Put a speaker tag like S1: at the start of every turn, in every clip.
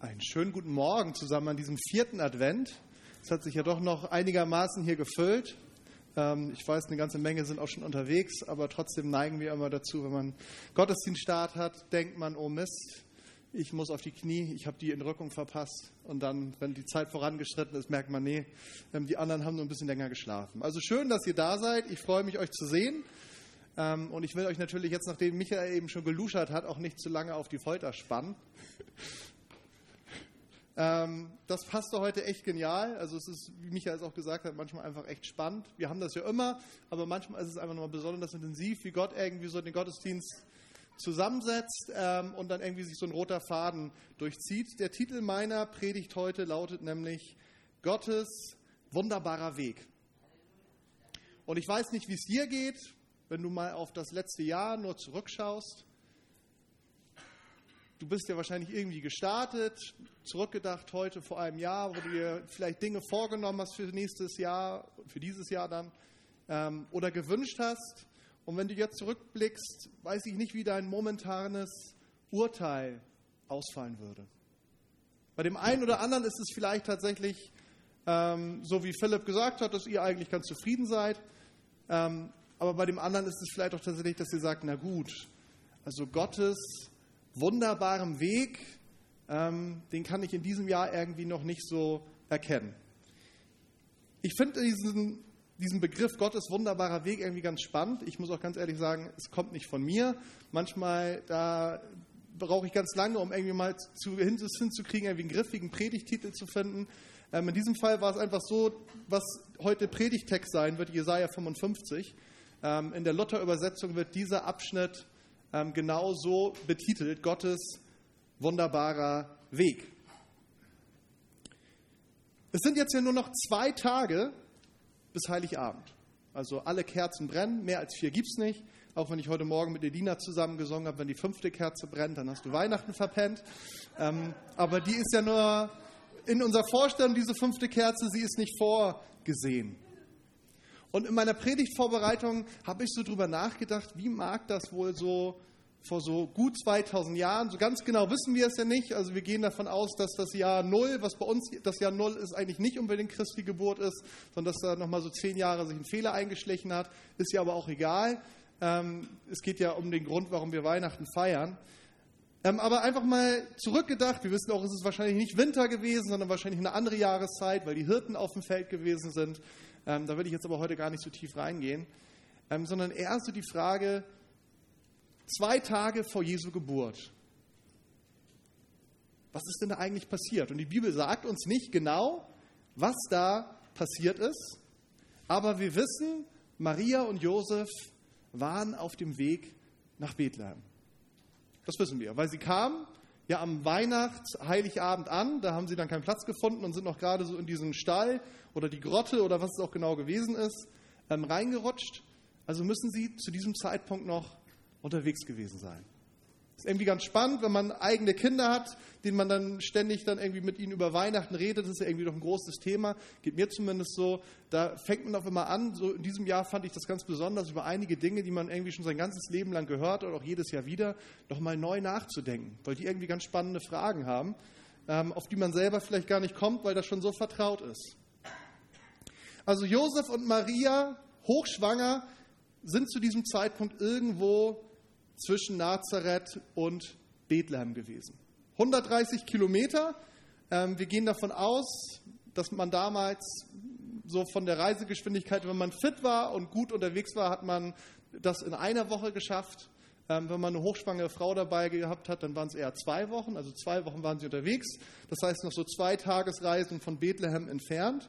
S1: Einen schönen guten Morgen zusammen an diesem vierten Advent. Es hat sich ja doch noch einigermaßen hier gefüllt. Ähm, ich weiß, eine ganze Menge sind auch schon unterwegs, aber trotzdem neigen wir immer dazu, wenn man Gottesdienststart hat, denkt man, oh Mist, ich muss auf die Knie, ich habe die Entrückung verpasst. Und dann, wenn die Zeit vorangeschritten ist, merkt man, nee, ähm, die anderen haben nur ein bisschen länger geschlafen. Also schön, dass ihr da seid. Ich freue mich, euch zu sehen. Ähm, und ich will euch natürlich jetzt, nachdem Michael eben schon geluschert hat, auch nicht zu lange auf die Folter spannen. Ähm, das passte heute echt genial. Also es ist, wie Michael es auch gesagt hat, manchmal einfach echt spannend. Wir haben das ja immer, aber manchmal ist es einfach nochmal besonders intensiv, wie Gott irgendwie so den Gottesdienst zusammensetzt ähm, und dann irgendwie sich so ein roter Faden durchzieht. Der Titel meiner Predigt heute lautet nämlich Gottes wunderbarer Weg. Und ich weiß nicht, wie es dir geht, wenn du mal auf das letzte Jahr nur zurückschaust. Du bist ja wahrscheinlich irgendwie gestartet, zurückgedacht heute vor einem Jahr, wo du dir vielleicht Dinge vorgenommen hast für nächstes Jahr, für dieses Jahr dann, ähm, oder gewünscht hast. Und wenn du jetzt zurückblickst, weiß ich nicht, wie dein momentanes Urteil ausfallen würde. Bei dem einen oder anderen ist es vielleicht tatsächlich ähm, so, wie Philipp gesagt hat, dass ihr eigentlich ganz zufrieden seid. Ähm, aber bei dem anderen ist es vielleicht auch tatsächlich, dass ihr sagt, na gut, also Gottes wunderbarem Weg, ähm, den kann ich in diesem Jahr irgendwie noch nicht so erkennen. Ich finde diesen, diesen Begriff Gottes wunderbarer Weg irgendwie ganz spannend. Ich muss auch ganz ehrlich sagen, es kommt nicht von mir. Manchmal da brauche ich ganz lange, um irgendwie mal zu, hinzukriegen, irgendwie einen griffigen Predigtitel zu finden. Ähm, in diesem Fall war es einfach so, was heute Predigtext sein wird, Jesaja 55. Ähm, in der Luther-Übersetzung wird dieser Abschnitt ähm, genau so betitelt, Gottes wunderbarer Weg. Es sind jetzt ja nur noch zwei Tage bis Heiligabend. Also alle Kerzen brennen, mehr als vier gibt es nicht. Auch wenn ich heute Morgen mit Edina zusammen gesungen habe, wenn die fünfte Kerze brennt, dann hast du Weihnachten verpennt. Ähm, aber die ist ja nur in unserer Vorstellung, diese fünfte Kerze, sie ist nicht vorgesehen. Und in meiner Predigtvorbereitung habe ich so drüber nachgedacht, wie mag das wohl so vor so gut 2000 Jahren, so ganz genau wissen wir es ja nicht, also wir gehen davon aus, dass das Jahr Null, was bei uns das Jahr Null ist, eigentlich nicht unbedingt Christi Geburt ist, sondern dass da nochmal so zehn Jahre sich ein Fehler eingeschlichen hat, ist ja aber auch egal. Ähm, es geht ja um den Grund, warum wir Weihnachten feiern. Ähm, aber einfach mal zurückgedacht, wir wissen auch, es ist wahrscheinlich nicht Winter gewesen, sondern wahrscheinlich eine andere Jahreszeit, weil die Hirten auf dem Feld gewesen sind. Ähm, da will ich jetzt aber heute gar nicht so tief reingehen, ähm, sondern eher so die Frage, zwei Tage vor Jesu Geburt, was ist denn da eigentlich passiert? Und die Bibel sagt uns nicht genau, was da passiert ist, aber wir wissen, Maria und Josef waren auf dem Weg nach Bethlehem. Das wissen wir, weil sie kamen ja am Weihnachts-, Heiligabend an. Da haben sie dann keinen Platz gefunden und sind noch gerade so in diesen Stall oder die Grotte oder was es auch genau gewesen ist, ähm, reingerutscht. Also müssen sie zu diesem Zeitpunkt noch unterwegs gewesen sein. Ist irgendwie ganz spannend, wenn man eigene Kinder hat, denen man dann ständig dann irgendwie mit ihnen über Weihnachten redet. Das ist ja irgendwie doch ein großes Thema. Geht mir zumindest so. Da fängt man auf immer an. So in diesem Jahr fand ich das ganz besonders, über einige Dinge, die man irgendwie schon sein ganzes Leben lang gehört oder auch jedes Jahr wieder, noch mal neu nachzudenken, weil die irgendwie ganz spannende Fragen haben, ähm, auf die man selber vielleicht gar nicht kommt, weil das schon so vertraut ist. Also Josef und Maria, hochschwanger, sind zu diesem Zeitpunkt irgendwo zwischen Nazareth und Bethlehem gewesen. 130 Kilometer. Ähm, wir gehen davon aus, dass man damals so von der Reisegeschwindigkeit, wenn man fit war und gut unterwegs war, hat man das in einer Woche geschafft. Ähm, wenn man eine hochschwangere Frau dabei gehabt hat, dann waren es eher zwei Wochen. Also zwei Wochen waren sie unterwegs. Das heißt noch so zwei Tagesreisen von Bethlehem entfernt.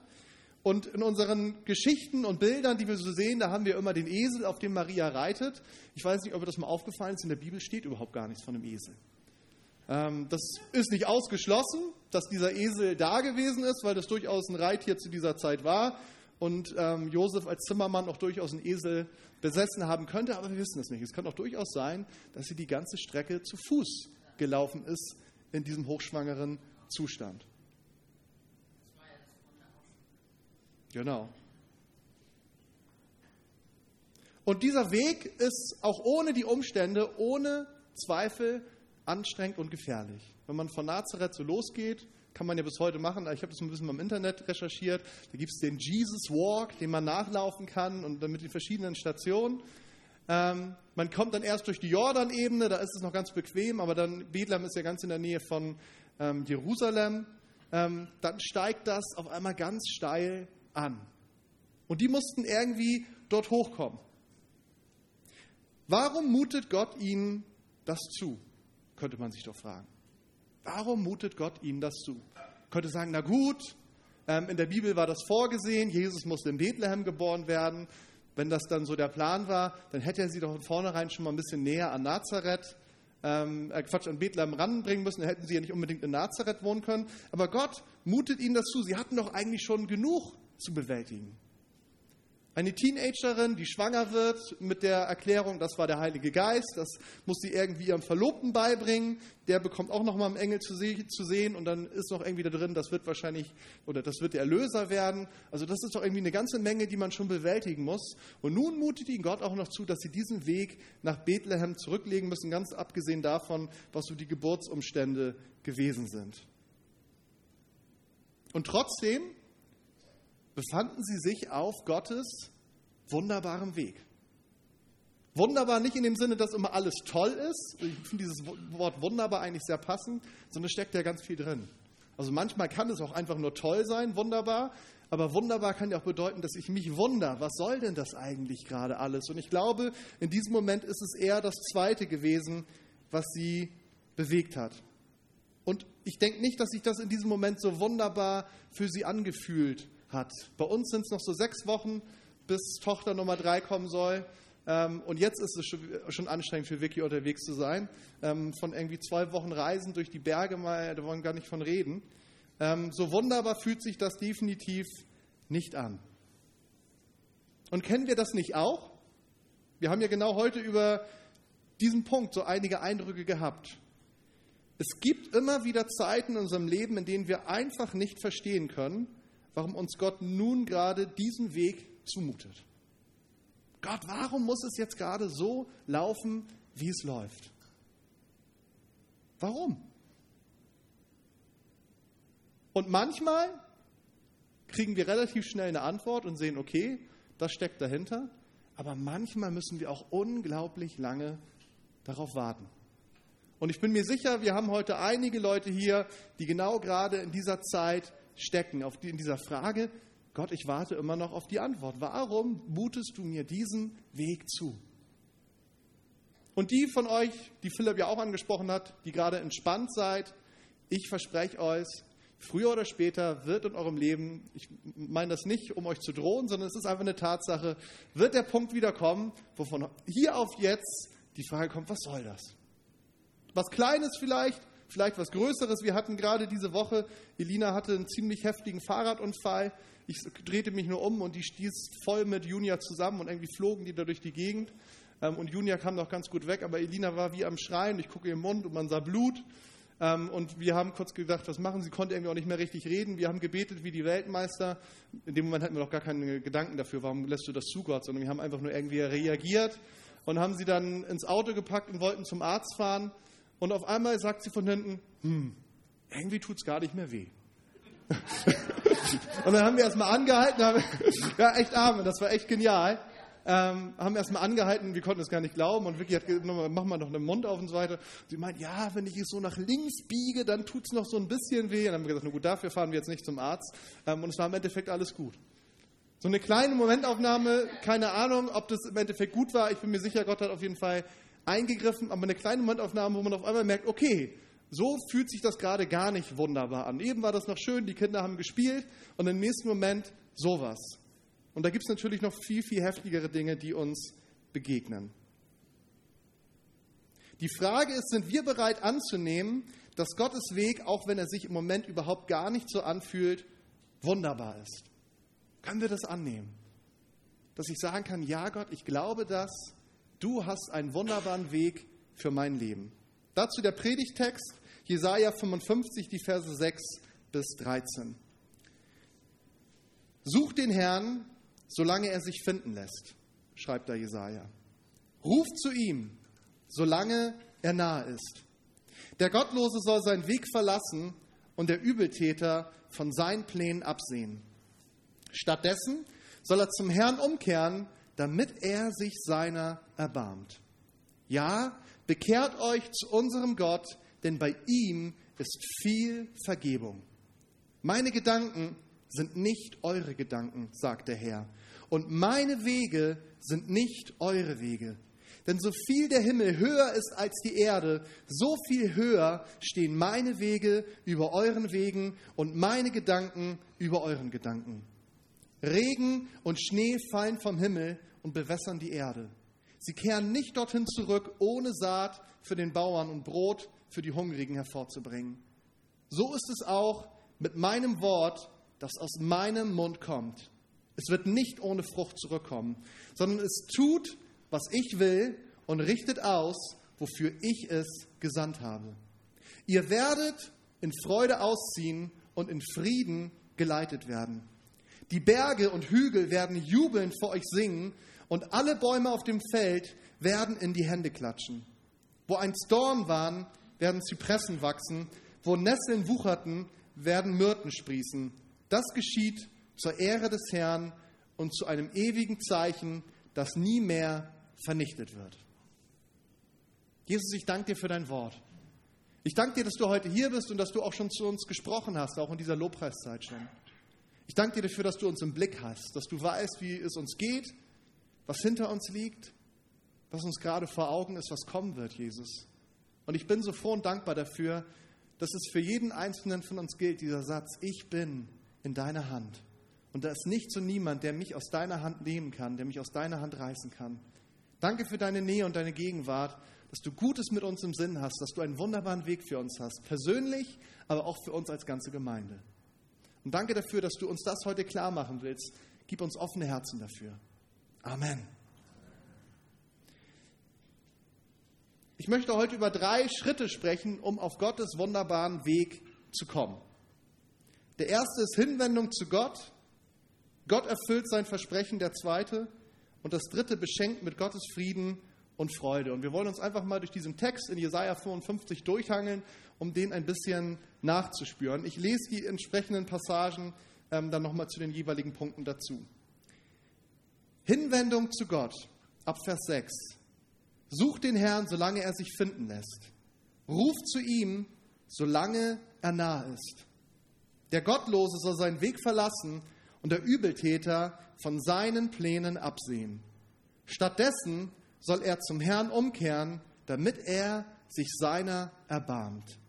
S1: Und in unseren Geschichten und Bildern, die wir so sehen, da haben wir immer den Esel, auf dem Maria reitet. Ich weiß nicht, ob ihr das mal aufgefallen ist, in der Bibel steht überhaupt gar nichts von einem Esel. Ähm, das ist nicht ausgeschlossen, dass dieser Esel da gewesen ist, weil das durchaus ein Reittier zu dieser Zeit war und ähm, Josef als Zimmermann auch durchaus einen Esel besessen haben könnte, aber wir wissen es nicht. Es kann auch durchaus sein, dass sie die ganze Strecke zu Fuß gelaufen ist in diesem hochschwangeren Zustand. Genau. Und dieser Weg ist auch ohne die Umstände, ohne Zweifel anstrengend und gefährlich. Wenn man von Nazareth so losgeht, kann man ja bis heute machen. Ich habe das ein bisschen im Internet recherchiert. Da gibt es den Jesus Walk, den man nachlaufen kann und dann mit den verschiedenen Stationen. Ähm, man kommt dann erst durch die Jordanebene, da ist es noch ganz bequem, aber dann Bethlehem ist ja ganz in der Nähe von ähm, Jerusalem. Ähm, dann steigt das auf einmal ganz steil an. Und die mussten irgendwie dort hochkommen. Warum mutet Gott ihnen das zu? Könnte man sich doch fragen. Warum mutet Gott ihnen das zu? Ich könnte sagen, na gut, ähm, in der Bibel war das vorgesehen, Jesus musste in Bethlehem geboren werden. Wenn das dann so der Plan war, dann hätte er sie doch von vornherein schon mal ein bisschen näher an Nazareth, ähm, äh, Quatsch, an Bethlehem ranbringen müssen. Dann hätten sie ja nicht unbedingt in Nazareth wohnen können. Aber Gott mutet ihnen das zu. Sie hatten doch eigentlich schon genug zu bewältigen. Eine Teenagerin, die schwanger wird mit der Erklärung, das war der Heilige Geist, das muss sie irgendwie ihrem Verlobten beibringen, der bekommt auch nochmal einen Engel zu, sehen und dann ist noch irgendwie da drin, das wird wahrscheinlich, oder das wird der Erlöser werden. Also das ist doch irgendwie eine ganze Menge, die man schon bewältigen muss. Und nun mutet ihnen Gott auch noch zu, dass sie diesen Weg nach Bethlehem zurücklegen müssen, ganz abgesehen davon, was so die Geburtsumstände gewesen sind. Und trotzdem befanden sie sich auf Gottes wunderbarem Weg. Wunderbar nicht in dem Sinne, dass immer alles toll ist. Ich finde dieses Wort wunderbar eigentlich sehr passend, sondern es steckt ja ganz viel drin. Also manchmal kann es auch einfach nur toll sein, wunderbar, aber wunderbar kann ja auch bedeuten, dass ich mich wundere, was soll denn das eigentlich gerade alles? Und ich glaube, in diesem Moment ist es eher das Zweite gewesen, was sie bewegt hat. Und ich denke nicht, dass sich das in diesem Moment so wunderbar für sie angefühlt hat. Bei uns sind es noch so sechs Wochen, bis Tochter Nummer drei kommen soll. Ähm, und jetzt ist es schon, anstrengend für Vicky unterwegs zu sein. Ähm, von irgendwie zwei Wochen Reisen durch die Berge mal, da wollen wir gar nicht von reden. Ähm, so wunderbar fühlt sich das definitiv nicht an. Und kennen wir das nicht auch? Wir haben ja genau heute über diesen Punkt so einige Eindrücke gehabt. Es gibt immer wieder Zeiten in unserem Leben, in denen wir einfach nicht verstehen können, warum uns Gott nun gerade diesen Weg zumutet. Gott, warum muss es jetzt gerade so laufen, wie es läuft? Warum? Und manchmal kriegen wir relativ schnell eine Antwort und sehen, okay, das steckt dahinter. Aber manchmal müssen wir auch unglaublich lange darauf warten. Und ich bin mir sicher, wir haben heute einige Leute hier, die genau gerade in dieser Zeit stecken, auf die, in dieser Frage, Gott, ich warte immer noch auf die Antwort. Warum mutest du mir diesen Weg zu? Und die von euch, die Philipp ja auch angesprochen hat, die gerade entspannt seid, ich verspreche euch, früher oder später wird in eurem Leben, ich meine das nicht, um euch zu drohen, sondern es ist einfach eine Tatsache, wird der Punkt wieder kommen, wovon hier auf jetzt die Frage kommt, was soll das? Was Kleines vielleicht, vielleicht was Größeres. Wir hatten gerade diese Woche, Elina hatte einen ziemlich heftigen Fahrradunfall. Ich drehte mich nur um und die stieß voll mit Junia zusammen und irgendwie flogen die da durch die Gegend. Ähm, und Junia kam noch ganz gut weg, aber Elina war wie am Schreien. Ich gucke im Mund und man sah Blut. Ähm, und wir haben kurz gedacht, was machen sie? Konnte irgendwie auch nicht mehr richtig reden. Wir haben gebetet wie die Weltmeister. In dem Moment hatten wir noch gar keine Gedanken dafür, warum lässt du das zu Gott, sondern wir haben einfach nur irgendwie reagiert und haben sie dann ins Auto gepackt und wollten zum Arzt fahren. Und auf einmal sagt sie von hinten, hm, irgendwie tut es gar nicht mehr weh. und dann haben wir erstmal angehalten, haben, ja, echt arme, das war echt genial. Ähm, haben erstmal angehalten, wir konnten es gar nicht glauben und Vicky hat gesagt, mach mal noch den Mund auf und so weiter. sie meint, ja, wenn ich es so nach links biege, dann tut es noch so ein bisschen weh. Und dann haben wir gesagt, na gut, dafür fahren wir jetzt nicht zum Arzt. Ähm, und es war im Endeffekt alles gut. So eine kleine Momentaufnahme, keine Ahnung, ob das im Endeffekt gut war. Ich bin mir sicher, Gott hat auf jeden Fall eingegriffen, aber eine kleine Momentaufnahme, wo man auf einmal merkt, okay, so fühlt sich das gerade gar nicht wunderbar an. Eben war das noch schön, die Kinder haben gespielt und im nächsten Moment sowas. Und da gibt es natürlich noch viel, viel heftigere Dinge, die uns begegnen. Die Frage ist, sind wir bereit anzunehmen, dass Gottes Weg, auch wenn er sich im Moment überhaupt gar nicht so anfühlt, wunderbar ist? Können wir das annehmen? Dass ich sagen kann, ja Gott, ich glaube das, du hast einen wunderbaren Weg für mein Leben. Dazu der Predigtext, Jesaja 55, die Verse 6 bis 13. Sucht den Herrn, solange er sich finden lässt, schreibt da Jesaja. Ruft zu ihm, solange er nahe ist. Der Gottlose soll seinen Weg verlassen und der Übeltäter von seinen Plänen absehen. Stattdessen soll er zum Herrn umkehren, damit er sich seiner erbarmt. Ja, bekehrt euch zu unserem Gott, denn bei ihm ist viel Vergebung. Meine Gedanken sind nicht eure Gedanken, sagt der Herr, und meine Wege sind nicht eure Wege. Denn so viel der Himmel höher ist als die Erde, so viel höher stehen meine Wege über euren Wegen und meine Gedanken über euren Gedanken. Regen und Schnee fallen vom Himmel und bewässern die Erde. Sie kehren nicht dorthin zurück, ohne Saat für den Bauern und Brot für die Hungrigen hervorzubringen. So ist es auch mit meinem Wort, das aus meinem Mund kommt. Es wird nicht ohne Frucht zurückkommen, sondern es tut, was ich will und richtet aus, wofür ich es gesandt habe. Ihr werdet in Freude ausziehen und in Frieden geleitet werden. Die Berge und Hügel werden jubelnd vor euch singen und alle Bäume auf dem Feld werden in die Hände klatschen. Wo einst Dorn waren, werden Zypressen wachsen, wo Nesseln wucherten, werden Myrten sprießen. Das geschieht zur Ehre des Herrn und zu einem ewigen Zeichen, das nie mehr vernichtet wird. Jesus, ich danke dir für dein Wort. Ich danke dir, dass du heute hier bist und dass du auch schon zu uns gesprochen hast, auch in dieser Lobpreiszeit schon. Ich danke dir dafür, dass du uns im Blick hast, dass du weißt, wie es uns geht, was hinter uns liegt, was uns gerade vor Augen ist, was kommen wird, Jesus. Und ich bin so froh und dankbar dafür, dass es für jeden Einzelnen von uns gilt, dieser Satz, ich bin in deiner Hand. Und da ist nicht so niemand, der mich aus deiner Hand nehmen kann, der mich aus deiner Hand reißen kann. Danke für deine Nähe und deine Gegenwart, dass du Gutes mit uns im Sinn hast, dass du einen wunderbaren Weg für uns hast, persönlich, aber auch für uns als ganze Gemeinde. Und danke dafür, dass du uns das heute klar machen willst. Gib uns offene Herzen dafür. Amen. Ich möchte heute über drei Schritte sprechen, um auf Gottes wunderbaren Weg zu kommen. Der erste ist Hinwendung zu Gott. Gott erfüllt sein Versprechen. Der zweite und das dritte beschenkt mit Gottes Frieden und Freude. Und wir wollen uns einfach mal durch diesen Text in Jesaja 55 durchhangeln, um den ein bisschen nachzuspüren. Ich lese die entsprechenden Passagen ähm, dann nochmal zu den jeweiligen Punkten dazu. Hinwendung zu Gott, ab Vers 6. Sucht den Herrn, solange er sich finden lässt. Ruft zu ihm, solange er nah ist. Der Gottlose soll seinen Weg verlassen und der Übeltäter von seinen Plänen absehen. Stattdessen soll er zum Herrn umkehren, damit er sich seiner erbarmt.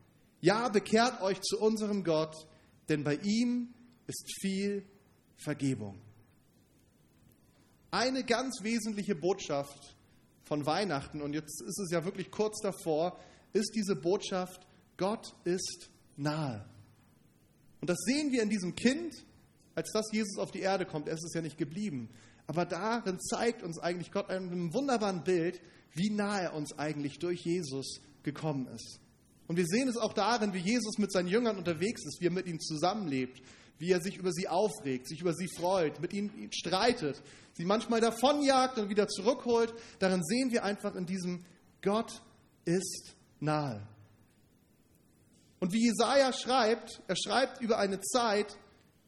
S1: Ja, bekehrt euch zu unserem Gott, denn bei ihm ist viel Vergebung. Eine ganz wesentliche Botschaft von Weihnachten, und jetzt ist es ja wirklich kurz davor, ist diese Botschaft, Gott ist nahe. Und das sehen wir in diesem Kind, als das Jesus auf die Erde kommt. Er ist es ja nicht geblieben. Aber darin zeigt uns eigentlich Gott einem wunderbaren Bild, wie nah er uns eigentlich durch Jesus gekommen ist. Und wir sehen es auch darin, wie Jesus mit seinen Jüngern unterwegs ist, wie er mit ihnen zusammenlebt, wie er sich über sie aufregt, sich über sie freut, mit ihnen streitet, sie manchmal davonjagt und wieder zurückholt. Darin sehen wir einfach in diesem Gott ist nahe. Und wie Jesaja schreibt, er schreibt über eine Zeit,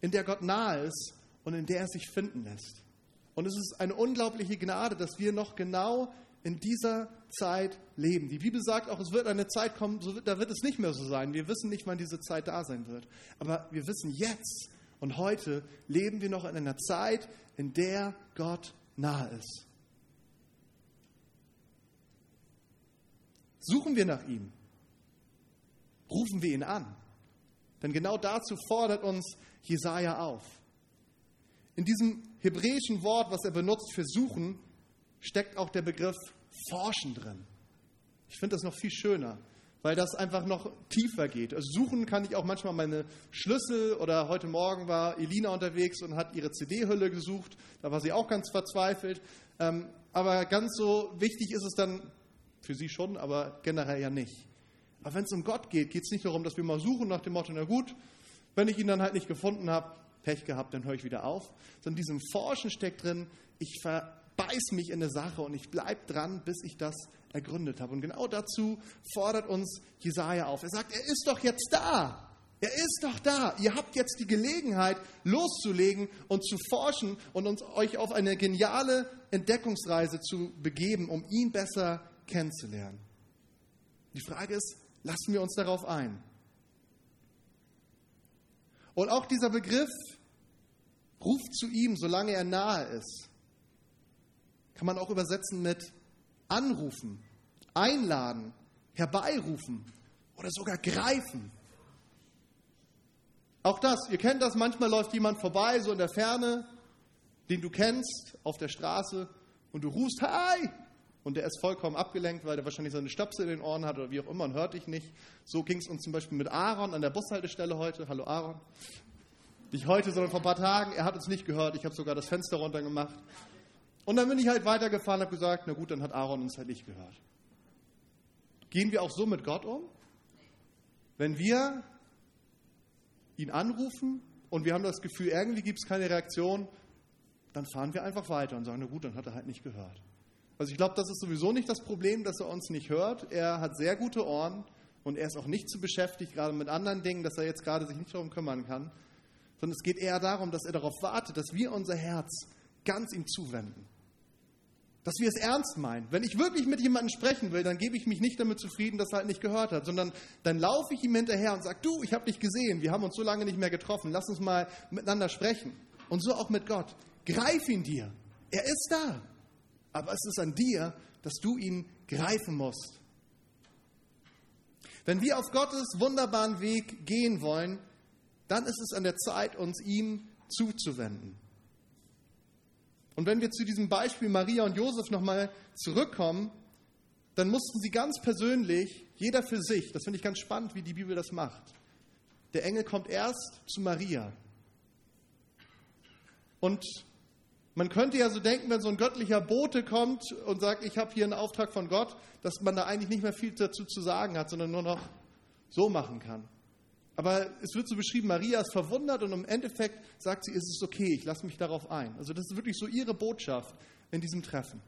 S1: in der Gott nahe ist und in der er sich finden lässt. Und es ist eine unglaubliche Gnade, dass wir noch genau in dieser Zeit leben. Die Bibel sagt auch, es wird eine Zeit kommen, da wird es nicht mehr so sein. Wir wissen nicht, wann diese Zeit da sein wird. Aber wir wissen jetzt und heute leben wir noch in einer Zeit, in der Gott nahe ist. Suchen wir nach ihm. Rufen wir ihn an. Denn genau dazu fordert uns Jesaja auf. In diesem hebräischen Wort, was er benutzt für suchen, steckt auch der Begriff forschen drin. Ich finde das noch viel schöner, weil das einfach noch tiefer geht. Also suchen kann ich auch manchmal meine Schlüssel oder heute Morgen war Elina unterwegs und hat ihre CD-Hülle gesucht. Da war sie auch ganz verzweifelt. Ähm, aber ganz so wichtig ist es dann für sie schon, aber generell ja nicht. Aber wenn es um Gott geht, geht es nicht darum, dass wir mal suchen nach dem Motto, na gut, wenn ich ihn dann halt nicht gefunden habe, Pech gehabt, dann höre ich wieder auf. Sondern diesem Forschen steckt drin, ich verbeiß mich in eine Sache und ich bleibe dran, bis ich das ergründet habe. Und genau dazu fordert uns Jesaja auf. Er sagt, er ist doch jetzt da. Er ist doch da. Ihr habt jetzt die Gelegenheit, loszulegen und zu forschen und uns, euch auf eine geniale Entdeckungsreise zu begeben, um ihn besser kennenzulernen. Die Frage ist, lassen wir uns darauf ein? Und auch dieser Begriff ruft zu ihm, solange er nahe ist, kann man auch übersetzen mit anrufen, einladen, herbeirufen oder sogar greifen. Auch das, ihr kennt das, manchmal läuft jemand vorbei, so in der Ferne, den du kennst, auf der Straße, und du rufst, hi! Und der ist vollkommen abgelenkt, weil der wahrscheinlich seine Stöpsel in den Ohren hat oder wie auch immer und hört dich nicht. So ging es uns zum Beispiel mit Aaron an der Bushaltestelle heute. Hallo Aaron. Nicht heute, sondern vor ein paar Tagen. Er hat uns nicht gehört. Ich habe sogar das Fenster runtergemacht. Und dann bin ich halt weitergefahren und habe gesagt, na gut, dann hat Aaron uns halt nicht gehört. Gehen wir auch so mit Gott um? Wenn wir ihn anrufen und wir haben das Gefühl, irgendwie gibt es keine Reaktion, dann fahren wir einfach weiter und sagen, na gut, dann hat er halt nicht gehört. Also ich glaube, das ist sowieso nicht das Problem, dass er uns nicht hört. Er hat sehr gute Ohren und er ist auch nicht zu beschäftigt, gerade mit anderen Dingen, dass er jetzt gerade sich nicht darum kümmern kann, sondern es geht eher darum, dass er darauf wartet, dass wir unser Herz ganz ihm zuwenden. Dass wir es ernst meinen. Wenn ich wirklich mit jemandem sprechen will, dann gebe ich mich nicht damit zufrieden, dass er halt nicht gehört hat, sondern dann laufe ich ihm hinterher und sage, du, ich habe dich gesehen, wir haben uns so lange nicht mehr getroffen, lass uns mal miteinander sprechen. Und so auch mit Gott. Greif ihn dir. Er ist da. Aber es ist an dir, dass du ihn greifen musst. Wenn wir auf Gottes wunderbaren Weg gehen wollen, dann ist es an der Zeit, uns ihm zuzuwenden. Und wenn wir zu diesem Beispiel Maria und Josef nochmal zurückkommen, dann mussten sie ganz persönlich, jeder für sich, das finde ich ganz spannend, wie die Bibel das macht. Der Engel kommt erst zu Maria. Und man könnte ja so denken, wenn so ein göttlicher Bote kommt und sagt, ich habe hier einen Auftrag von Gott, dass man da eigentlich nicht mehr viel dazu zu sagen hat, sondern nur noch so machen kann. Aber es wird so beschrieben, Maria ist verwundert und im Endeffekt sagt sie, es ist okay, ich lasse mich darauf ein. Also das ist wirklich so ihre Botschaft in diesem Treffen.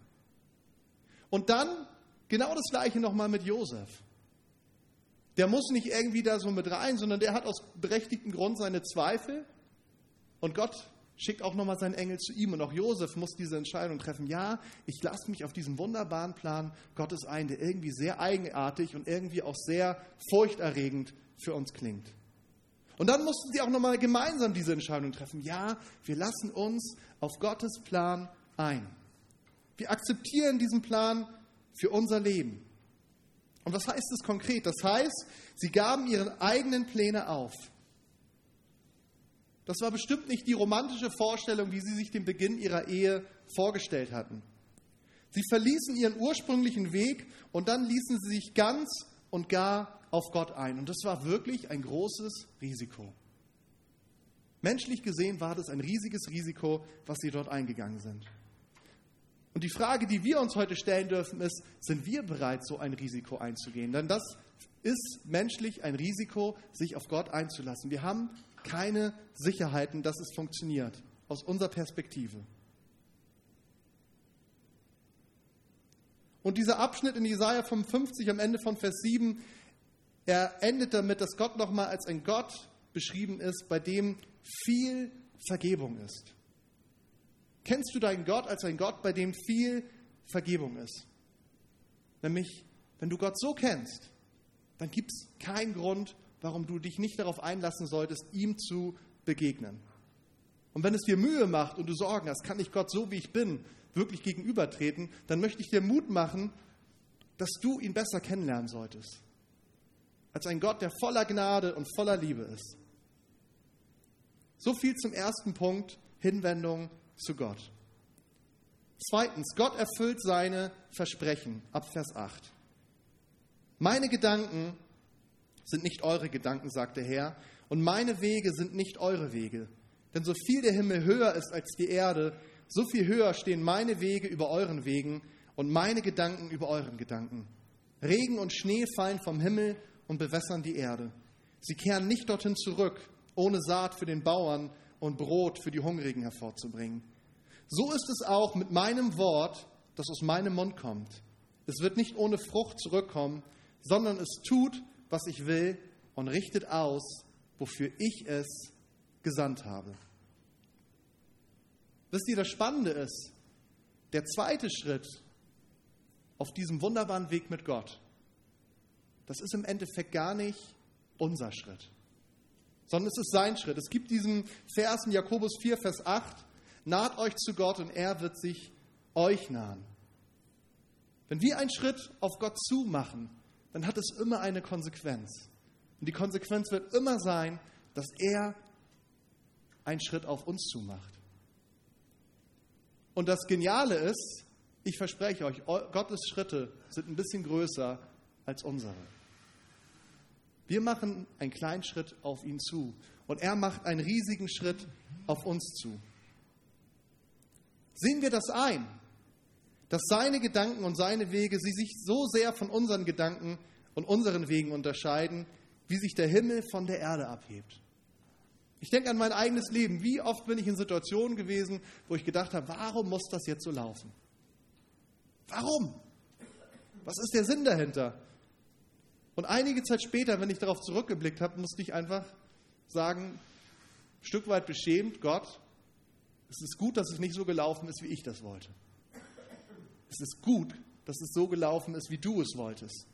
S1: Und dann genau das gleiche nochmal mit Josef. Der muss nicht irgendwie da so mit rein, sondern der hat aus berechtigtem Grund seine Zweifel. Und Gott schickt auch nochmal seinen Engel zu ihm. Und auch Josef muss diese Entscheidung treffen. Ja, ich lasse mich auf diesen wunderbaren Plan Gottes ein, der irgendwie sehr eigenartig und irgendwie auch sehr furchterregend für uns klingt. Und dann mussten sie auch nochmal gemeinsam diese Entscheidung treffen. Ja, wir lassen uns auf Gottes Plan ein. Wir akzeptieren diesen Plan für unser Leben. Und was heißt das konkret? Das heißt, sie gaben ihre eigenen Pläne auf. Das war bestimmt nicht die romantische Vorstellung, wie sie sich den Beginn ihrer Ehe vorgestellt hatten. Sie verließen ihren ursprünglichen Weg und dann ließen sie sich ganz und gar auf Gott ein. Und das war wirklich ein großes Risiko. Menschlich gesehen war das ein riesiges Risiko, was sie dort eingegangen sind. Und die Frage, die wir uns heute stellen dürfen, ist, sind wir bereit, so ein Risiko einzugehen? Denn das ist menschlich ein Risiko, sich auf Gott einzulassen. Wir haben keine Sicherheiten, dass es funktioniert, aus unserer Perspektive. Und dieser Abschnitt in Jesaja 55 am Ende von Vers 7, er endet damit, dass Gott nochmal als ein Gott beschrieben ist, bei dem viel Vergebung ist. Kennst du deinen Gott als ein Gott, bei dem viel Vergebung ist? Nämlich, wenn du Gott so kennst, dann gibt es keinen Grund, warum du dich nicht darauf einlassen solltest, ihm zu begegnen. Und wenn es dir Mühe macht und du Sorgen hast, kann ich Gott so wie ich bin wirklich gegenübertreten, dann möchte ich dir Mut machen, dass du ihn besser kennenlernen solltest. Als ein Gott, der voller Gnade und voller Liebe ist. So viel zum ersten Punkt, Hinwendung zu Gott. Zweitens, Gott erfüllt seine Versprechen ab Vers 8. Meine Gedanken sind nicht eure Gedanken, sagt der Herr, und meine Wege sind nicht eure Wege. Denn so viel der Himmel höher ist als die Erde, so viel höher stehen meine Wege über euren Wegen und meine Gedanken über euren Gedanken. Regen und Schnee fallen vom Himmel und bewässern die Erde. Sie kehren nicht dorthin zurück, ohne Saat für den Bauern und Brot für die Hungrigen hervorzubringen. So ist es auch mit meinem Wort, das aus meinem Mund kommt. Es wird nicht ohne Frucht zurückkommen, sondern es tut, was ich will und richtet aus, wofür ich es gesandt habe. Wisst ihr, das Spannende ist, der zweite Schritt auf diesem wunderbaren Weg mit Gott, das ist im Endeffekt gar nicht unser Schritt, sondern es ist sein Schritt. Es gibt diesen Vers in Jakobus 4, Vers 8, naht euch zu Gott und er wird sich euch nahen. Wenn wir einen Schritt auf Gott zu machen, dann hat es immer eine Konsequenz. Und die Konsequenz wird immer sein, dass er einen Schritt auf uns zumacht. Und das Geniale ist, ich verspreche euch, Gottes Schritte sind ein bisschen größer als unsere. Wir machen einen kleinen Schritt auf ihn zu und er macht einen riesigen Schritt auf uns zu. Sehen wir das ein, dass seine Gedanken und seine Wege sie sich so sehr von unseren Gedanken und unseren Wegen unterscheiden, wie sich der Himmel von der Erde abhebt. Ich denke an mein eigenes Leben. Wie oft bin ich in Situationen gewesen, wo ich gedacht habe, warum muss das jetzt so laufen? Warum? Was ist der Sinn dahinter? Und einige Zeit später, wenn ich darauf zurückgeblickt habe, musste ich einfach sagen, ein Stück weit beschämt, Gott, es ist gut, dass es nicht so gelaufen ist, wie ich das wollte. Es ist gut, dass es so gelaufen ist, wie du es wolltest.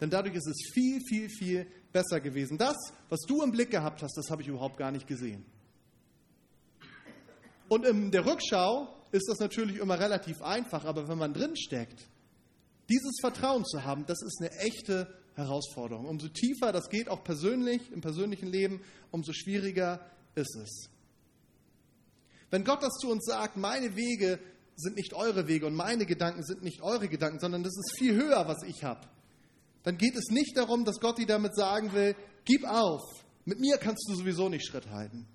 S1: Denn dadurch ist es viel, viel, viel besser gewesen. Das, was du im Blick gehabt hast, das habe ich überhaupt gar nicht gesehen. Und in der Rückschau ist das natürlich immer relativ einfach, aber wenn man drin steckt, dieses Vertrauen zu haben, das ist eine echte Herausforderung. Umso tiefer das geht, auch persönlich, im persönlichen Leben, umso schwieriger ist es. Wenn Gott das zu uns sagt, meine Wege sind nicht eure Wege und meine Gedanken sind nicht eure Gedanken, sondern das ist viel höher, was ich habe, dann geht es nicht darum, dass Gott dir damit sagen will, gib auf, mit mir kannst du sowieso nicht Schritt halten.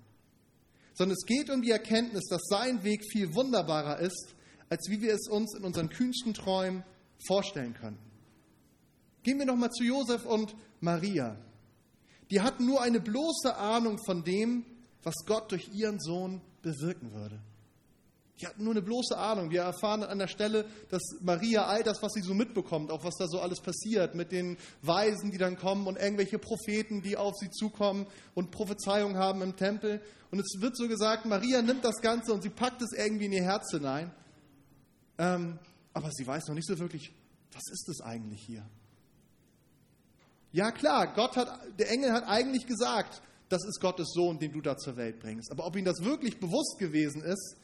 S1: Sondern es geht um die Erkenntnis, dass sein Weg viel wunderbarer ist, als wie wir es uns in unseren kühnsten Träumen vorstellen könnten. Gehen wir nochmal zu Josef und Maria. Die hatten nur eine bloße Ahnung von dem, was Gott durch ihren Sohn bewirken würde. Die hatten nur eine bloße Ahnung. Wir erfahren an der Stelle, dass Maria all das, was sie so mitbekommt, auch was da so alles passiert, mit den Weisen, die dann kommen und irgendwelche Propheten, die auf sie zukommen und Prophezeiungen haben im Tempel. Und es wird so gesagt, Maria nimmt das Ganze und sie packt es irgendwie in ihr Herz hinein. Ähm, aber sie weiß noch nicht so wirklich, was ist das eigentlich hier? Ja klar, Gott hat, der Engel hat eigentlich gesagt, das ist Gottes Sohn, den du da zur Welt bringst. Aber ob ihm das wirklich bewusst gewesen ist,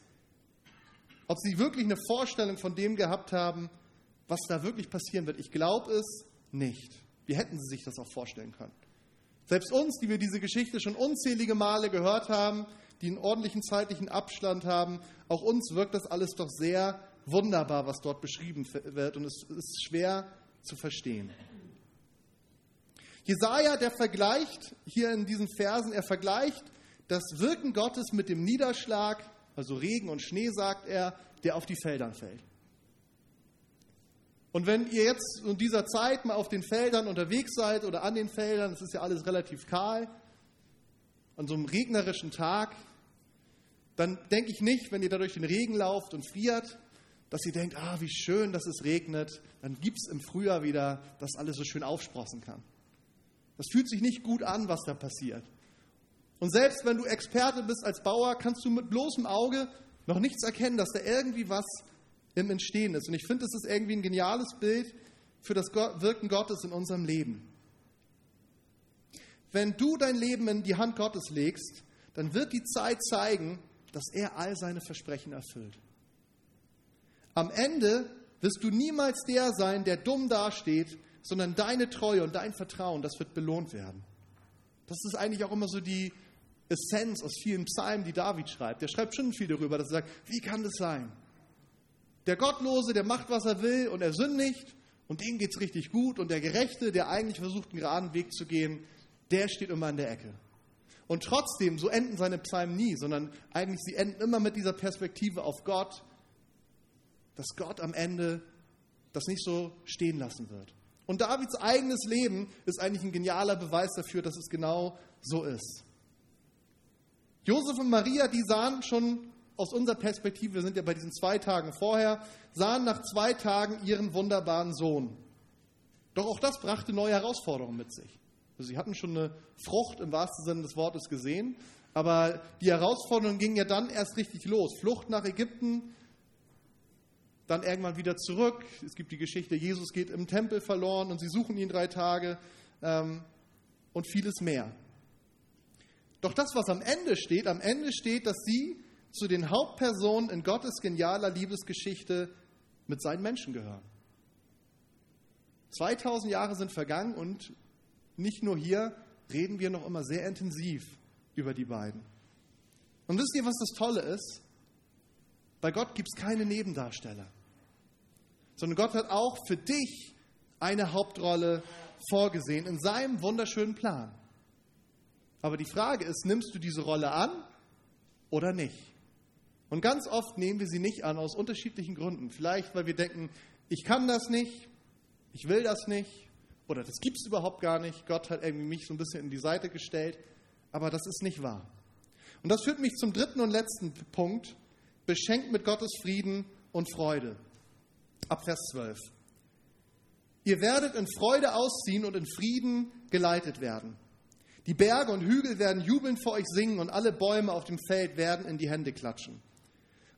S1: ob sie wirklich eine Vorstellung von dem gehabt haben, was da wirklich passieren wird, ich glaube es nicht. Wie hätten sie sich das auch vorstellen können? Selbst uns, die wir diese Geschichte schon unzählige Male gehört haben, die einen ordentlichen zeitlichen Abstand haben, auch uns wirkt das alles doch sehr wunderbar, was dort beschrieben wird und es ist schwer zu verstehen. Jesaja, der vergleicht hier in diesen Versen, er vergleicht das Wirken Gottes mit dem Niederschlag, also Regen und Schnee, sagt er, der auf die Feldern fällt. Und wenn ihr jetzt in dieser Zeit mal auf den Feldern unterwegs seid oder an den Feldern, es ist ja alles relativ kahl, an so einem regnerischen Tag, dann denke ich nicht, wenn ihr da durch den Regen lauft und friert, dass ihr denkt, ah, wie schön, dass es regnet, dann gibt es im Frühjahr wieder, dass alles so schön aufsprossen kann. Das fühlt sich nicht gut an, was da passiert. Und selbst wenn du Experte bist als Bauer, kannst du mit bloßem Auge noch nichts erkennen, dass da irgendwie was im Entstehen ist. Und ich finde, das ist irgendwie ein geniales Bild für das Wirken Gottes in unserem Leben. Wenn du dein Leben in die Hand Gottes legst, dann wird die Zeit zeigen, dass er all seine Versprechen erfüllt. Am Ende wirst du niemals der sein, der dumm dasteht, sondern deine Treue und dein Vertrauen, das wird belohnt werden. Das ist eigentlich auch immer so die Essenz aus vielen Psalmen, die David schreibt. Der schreibt schon viel darüber, dass er sagt, wie kann das sein? Der Gottlose, der macht, was er will und er sündigt und dem geht es richtig gut und der Gerechte, der eigentlich versucht, einen geraden Weg zu gehen, der steht immer in der Ecke. Und trotzdem, so enden seine Psalmen nie, sondern eigentlich sie enden immer mit dieser Perspektive auf Gott, dass Gott am Ende das nicht so stehen lassen wird. Und Davids eigenes Leben ist eigentlich ein genialer Beweis dafür, dass es genau so ist. Josef und Maria, die sahen schon aus unserer Perspektive, wir sind ja bei diesen zwei Tagen vorher, sahen nach zwei Tagen ihren wunderbaren Sohn. Doch auch das brachte neue Herausforderungen mit sich. Sie hatten schon eine Frucht im wahrsten Sinne des Wortes gesehen, aber die Herausforderung ging ja dann erst richtig los. Flucht nach Ägypten, dann irgendwann wieder zurück. Es gibt die Geschichte, Jesus geht im Tempel verloren und sie suchen ihn drei Tage ähm, und vieles mehr. Doch das, was am Ende steht, am Ende steht, dass sie zu den Hauptpersonen in Gottes genialer Liebesgeschichte mit seinen Menschen gehören. 2000 Jahre sind vergangen und nicht nur hier reden wir noch immer sehr intensiv über die beiden. Und wisst ihr, was das Tolle ist? Bei Gott gibt es keine Nebendarsteller, sondern Gott hat auch für dich eine Hauptrolle vorgesehen in seinem wunderschönen Plan. Aber die Frage ist, nimmst du diese Rolle an oder nicht? Und ganz oft nehmen wir sie nicht an aus unterschiedlichen Gründen. Vielleicht, weil wir denken, ich kann das nicht, ich will das nicht oder das gibt es überhaupt gar nicht. Gott hat irgendwie mich so ein bisschen in die Seite gestellt, aber das ist nicht wahr. Und das führt mich zum dritten und letzten Punkt, beschenkt mit Gottes Frieden und Freude. Ab Vers 12. Ihr werdet in Freude ausziehen und in Frieden geleitet werden. Die Berge und Hügel werden jubelnd vor euch singen und alle Bäume auf dem Feld werden in die Hände klatschen.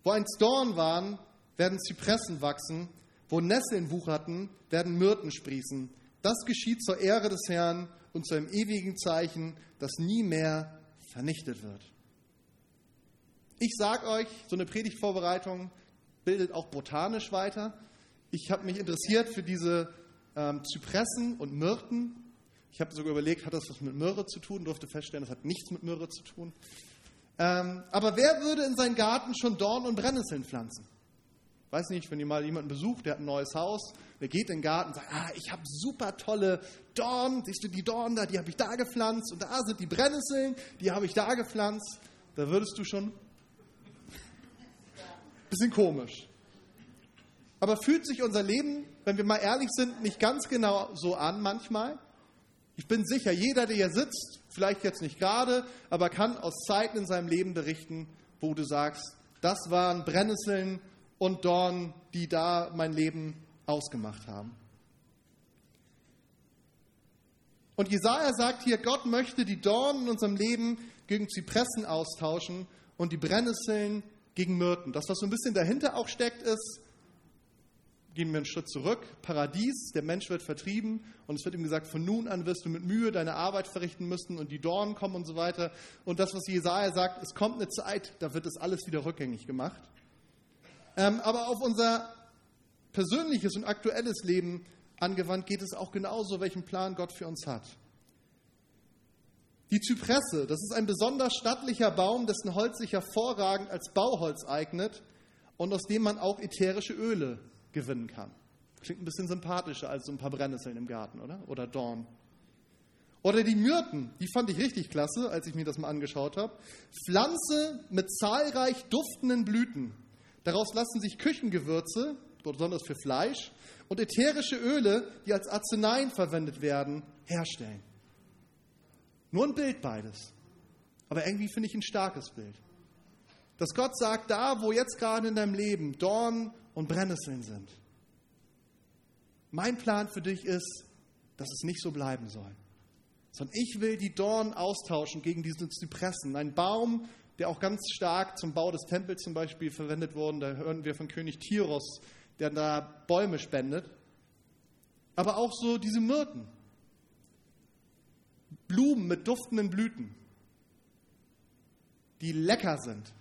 S1: Wo einst Dorn waren, werden Zypressen wachsen wo Nesseln wucherten, werden Myrten sprießen. Das geschieht zur Ehre des Herrn und zu einem ewigen Zeichen, das nie mehr vernichtet wird. Ich sage euch, so eine Predigtvorbereitung bildet auch botanisch weiter. Ich habe mich interessiert für diese ähm, Zypressen und Myrten. Ich habe sogar überlegt, hat das was mit Myrrhe zu tun? Durfte feststellen, das hat nichts mit Myrrhe zu tun. Ähm, aber wer würde in seinen Garten schon Dorn und Brennnesseln pflanzen? Weiß nicht, wenn ihr mal jemanden besucht, der hat ein neues Haus, der geht in den Garten und sagt, ah, ich habe super tolle Dornen, siehst du die Dornen da, die habe ich da gepflanzt und da sind die Brennnesseln, die habe ich da gepflanzt. Da würdest du schon bisschen komisch. Aber fühlt sich unser Leben, wenn wir mal ehrlich sind, nicht ganz genau so an manchmal? Ich bin sicher, jeder, der hier sitzt, vielleicht jetzt nicht gerade, aber kann aus Zeiten in seinem Leben berichten, wo du sagst, das waren Brennnesseln, und Dornen, die da mein Leben ausgemacht haben. Und Jesaja sagt hier, Gott möchte die Dornen in unserem Leben gegen Zypressen austauschen und die Brennnesseln gegen Myrten. Das, was so ein bisschen dahinter auch steckt, ist, gehen wir einen Schritt zurück, Paradies, der Mensch wird vertrieben und es wird ihm gesagt, von nun an wirst du mit Mühe deine Arbeit verrichten müssen und die Dornen kommen und so weiter. Und das, was Jesaja sagt, es kommt eine Zeit, da wird das alles wieder rückgängig gemacht. Ähm, aber auf unser persönliches und aktuelles Leben angewandt geht es auch genauso, welchen Plan Gott für uns hat. Die Zypresse, das ist ein besonders stattlicher Baum, dessen Holz sich hervorragend als Bauholz eignet und aus dem man auch ätherische Öle gewinnen kann. Klingt ein bisschen sympathischer als so ein paar Brennnesseln im Garten, oder? Oder Dorn. Oder die Myrten, die fand ich richtig klasse, als ich mir das mal angeschaut habe. Pflanze mit zahlreich duftenden Blüten. Daraus lassen sich Küchengewürze, besonders für Fleisch, und ätherische Öle, die als Arzneien verwendet werden, herstellen. Nur ein Bild beides. Aber irgendwie finde ich ein starkes Bild. Dass Gott sagt, da, wo jetzt gerade in deinem Leben Dorn und Brennnesseln sind, mein Plan für dich ist, dass es nicht so bleiben soll. Sondern ich will die Dornen austauschen gegen diese Zypressen. Ein Baum, der auch ganz stark zum Bau des Tempels zum Beispiel verwendet wurde. Da hören wir von König Tyros, der da Bäume spendet. Aber auch so diese Myrten. Blumen mit duftenden Blüten, die lecker sind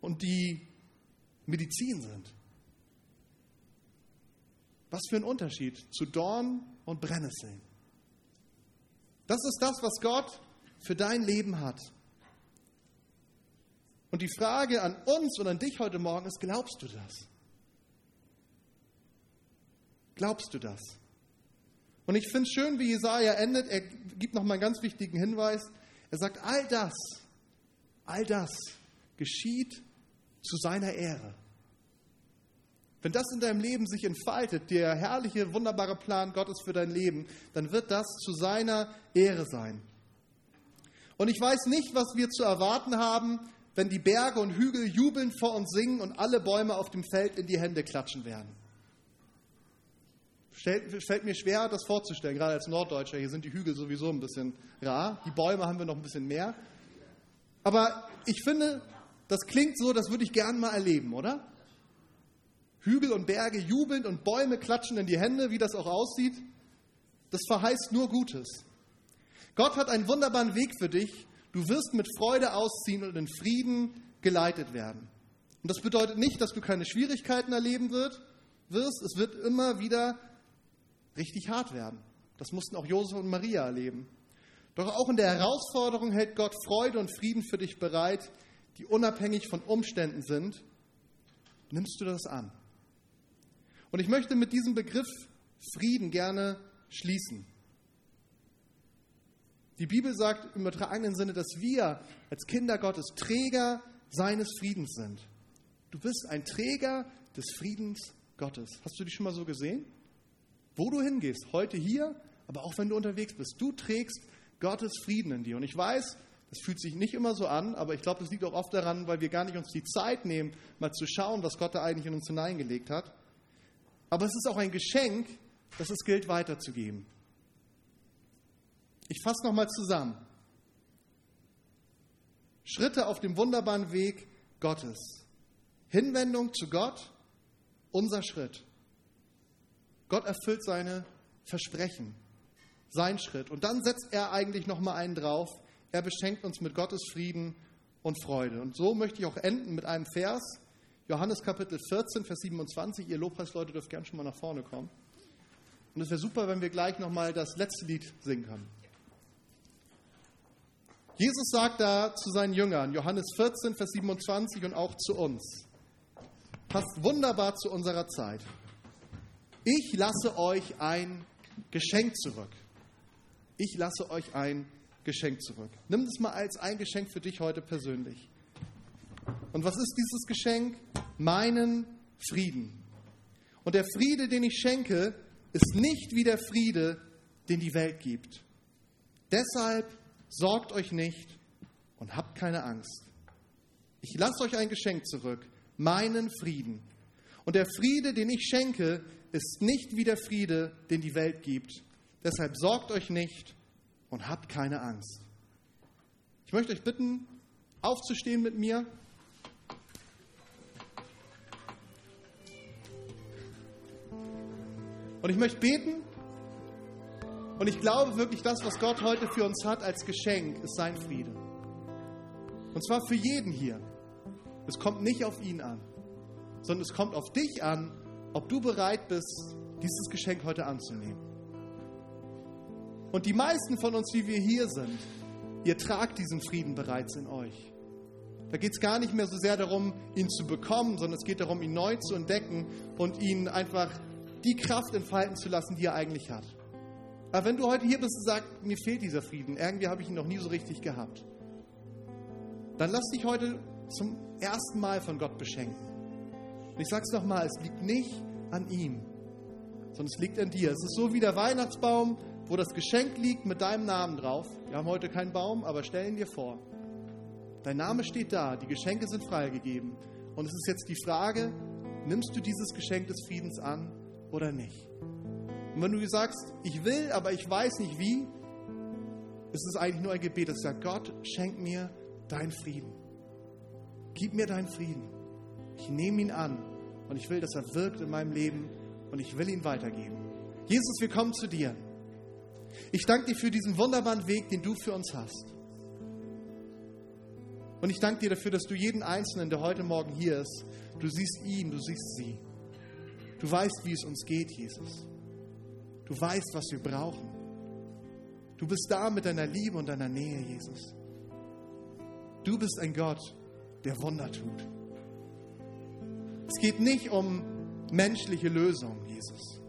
S1: und die Medizin sind. Was für ein Unterschied zu Dorn und Brennnesseln. Das ist das, was Gott für dein Leben hat. Und die Frage an uns und an dich heute Morgen ist, glaubst du das? Glaubst du das? Und ich finde es schön, wie Jesaja endet. Er gibt nochmal einen ganz wichtigen Hinweis. Er sagt, all das, all das geschieht zu seiner Ehre. Wenn das in deinem Leben sich entfaltet, der herrliche, wunderbare Plan Gottes für dein Leben, dann wird das zu seiner Ehre sein. Und ich weiß nicht, was wir zu erwarten haben, wenn die Berge und Hügel jubeln vor uns singen und alle Bäume auf dem Feld in die Hände klatschen werden. Fällt mir schwer, das vorzustellen, gerade als Norddeutscher. Hier sind die Hügel sowieso ein bisschen rar. Die Bäume haben wir noch ein bisschen mehr. Aber ich finde, das klingt so, das würde ich gern mal erleben, oder? Hügel und Berge jubelnd und Bäume klatschen in die Hände, wie das auch aussieht. Das verheißt nur Gutes. Gott hat einen wunderbaren Weg für dich. Du wirst mit Freude ausziehen und in Frieden geleitet werden. Und das bedeutet nicht, dass du keine Schwierigkeiten erleben wirst. Es wird immer wieder richtig hart werden. Das mussten auch Josef und Maria erleben. Doch auch in der Herausforderung hält Gott Freude und Frieden für dich bereit, die unabhängig von Umständen sind. Nimmst du das an? Und ich möchte mit diesem Begriff Frieden gerne schließen. Die Bibel sagt im übertragenen Sinne, dass wir als Kinder Gottes Träger seines Friedens sind. Du bist ein Träger des Friedens Gottes. Hast du dich schon mal so gesehen? Wo du hingehst, heute hier, aber auch wenn du unterwegs bist, du trägst Gottes Frieden in dir. Und ich weiß, das fühlt sich nicht immer so an, aber ich glaube, das liegt auch oft daran, weil wir gar nicht uns die Zeit nehmen, mal zu schauen, was Gott da eigentlich in uns hineingelegt hat. Aber es ist auch ein Geschenk, das es gilt weiterzugeben. Ich fasse nochmal zusammen. Schritte auf dem wunderbaren Weg Gottes. Hinwendung zu Gott, unser Schritt. Gott erfüllt seine Versprechen, sein Schritt. Und dann setzt er eigentlich nochmal einen drauf. Er beschenkt uns mit Gottes Frieden und Freude. Und so möchte ich auch enden mit einem Vers, Johannes Kapitel 14, Vers 27. Ihr Lobpreisleute dürft gern schon mal nach vorne kommen. Und es wäre super, wenn wir gleich nochmal das letzte Lied singen können. Jesus sagt da zu seinen Jüngern, Johannes 14, Vers 27 und auch zu uns, passt wunderbar zu unserer Zeit. Ich lasse euch ein Geschenk zurück. Ich lasse euch ein Geschenk zurück. Nimm das mal als ein Geschenk für dich heute persönlich. Und was ist dieses Geschenk? Meinen Frieden. Und der Friede, den ich schenke, ist nicht wie der Friede, den die Welt gibt. Deshalb sorgt euch nicht und habt keine Angst. Ich lasse euch ein Geschenk zurück, meinen Frieden. Und der Friede, den ich schenke, ist nicht wie der Friede, den die Welt gibt. Deshalb sorgt euch nicht und habt keine Angst. Ich möchte euch bitten, aufzustehen mit mir. Und ich möchte beten und ich glaube wirklich, das, was Gott heute für uns hat als Geschenk, ist sein Friede. Und zwar für jeden hier. Es kommt nicht auf ihn an, sondern es kommt auf dich an, ob du bereit bist, dieses Geschenk heute anzunehmen. Und die meisten von uns, die wir hier sind, ihr tragt diesen Frieden bereits in euch. Da geht es gar nicht mehr so sehr darum, ihn zu bekommen, sondern es geht darum, ihn neu zu entdecken und ihn einfach die Kraft entfalten zu lassen, die er eigentlich hat. Aber wenn du heute hier bist und sagst, mir fehlt dieser Frieden, irgendwie habe ich ihn noch nie so richtig gehabt, dann lass dich heute zum ersten Mal von Gott beschenken. Und ich sage es nochmal, es liegt nicht an ihm, sondern es liegt an dir. Es ist so wie der Weihnachtsbaum, wo das Geschenk liegt mit deinem Namen drauf. Wir haben heute keinen Baum, aber stellen dir vor, dein Name steht da, die Geschenke sind freigegeben. Und es ist jetzt die Frage, nimmst du dieses Geschenk des Friedens an oder nicht? Und wenn du sagst, ich will, aber ich weiß nicht wie, ist es eigentlich nur ein Gebet, das sagt, Gott, schenk mir deinen Frieden. Gib mir deinen Frieden. Ich nehme ihn an und ich will, dass er wirkt in meinem Leben und ich will ihn weitergeben. Jesus, wir kommen zu dir. Ich danke dir für diesen wunderbaren Weg, den du für uns hast. Und ich danke dir dafür, dass du jeden Einzelnen, der heute Morgen hier ist, du siehst ihn, du siehst sie. Du weißt, wie es uns geht, Jesus. Du weißt, was wir brauchen. Du bist da mit deiner Liebe und deiner Nähe, Jesus. Du bist ein Gott, der Wunder tut. Es geht nicht um menschliche Lösungen, Jesus,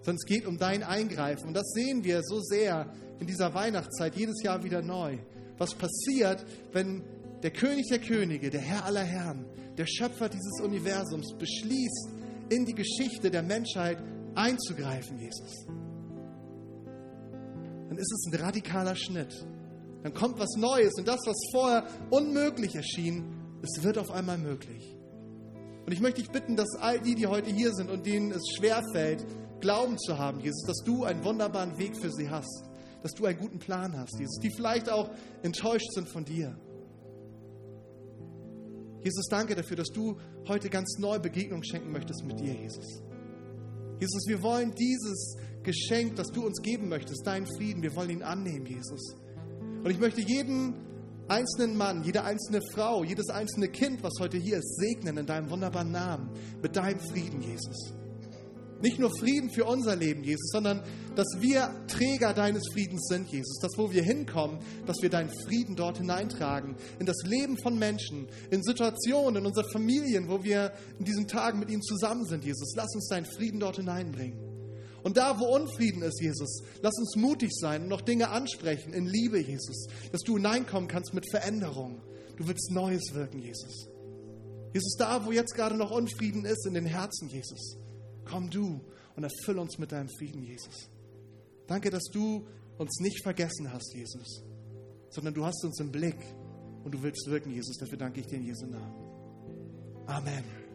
S1: sondern es geht um dein Eingreifen. Und das sehen wir so sehr in dieser Weihnachtszeit jedes Jahr wieder neu. Was passiert, wenn der König der Könige, der Herr aller Herren, der Schöpfer dieses Universums beschließt, in die Geschichte der Menschheit einzugreifen, Jesus, dann ist es ein radikaler Schnitt. dann kommt was Neues und das, was vorher unmöglich erschien, es wird auf einmal möglich. Und ich möchte dich bitten, dass all die, die heute hier sind und denen es schwerfällt, Glauben zu haben, Jesus, dass du einen wunderbaren Weg für sie hast, dass du einen guten Plan hast, Jesus, die vielleicht auch enttäuscht sind von dir. Jesus, danke dafür, dass du heute ganz neue Begegnungen schenken möchtest mit dir, Jesus. Jesus, wir wollen dieses Geschenk, das du uns geben möchtest, deinen Frieden, wir wollen ihn annehmen, Jesus. Und ich möchte jeden einzelnen Mann, jede einzelne Frau, jedes einzelne Kind, was heute hier ist, segnen in deinem wunderbaren Namen, mit deinem Frieden, Jesus. Nicht nur Frieden für unser Leben, Jesus, sondern dass wir Träger deines Friedens sind, Jesus. Dass wo wir hinkommen, dass wir deinen Frieden dort hineintragen. In das Leben von Menschen, in Situationen, in unsere Familien, wo wir in diesen Tagen mit ihnen zusammen sind, Jesus. Lass uns deinen Frieden dort hineinbringen. Und da, wo Unfrieden ist, Jesus, lass uns mutig sein und noch Dinge ansprechen in Liebe, Jesus. Dass du hineinkommen kannst mit Veränderung. Du willst Neues wirken, Jesus. Jesus, da, wo jetzt gerade noch Unfrieden ist in den Herzen, Jesus Komm du und erfüll uns mit deinem Frieden, Jesus. Danke, dass du uns nicht vergessen hast, Jesus, sondern du hast uns im Blick und du willst wirken, Jesus. Dafür danke ich dir in Jesu Namen. Amen.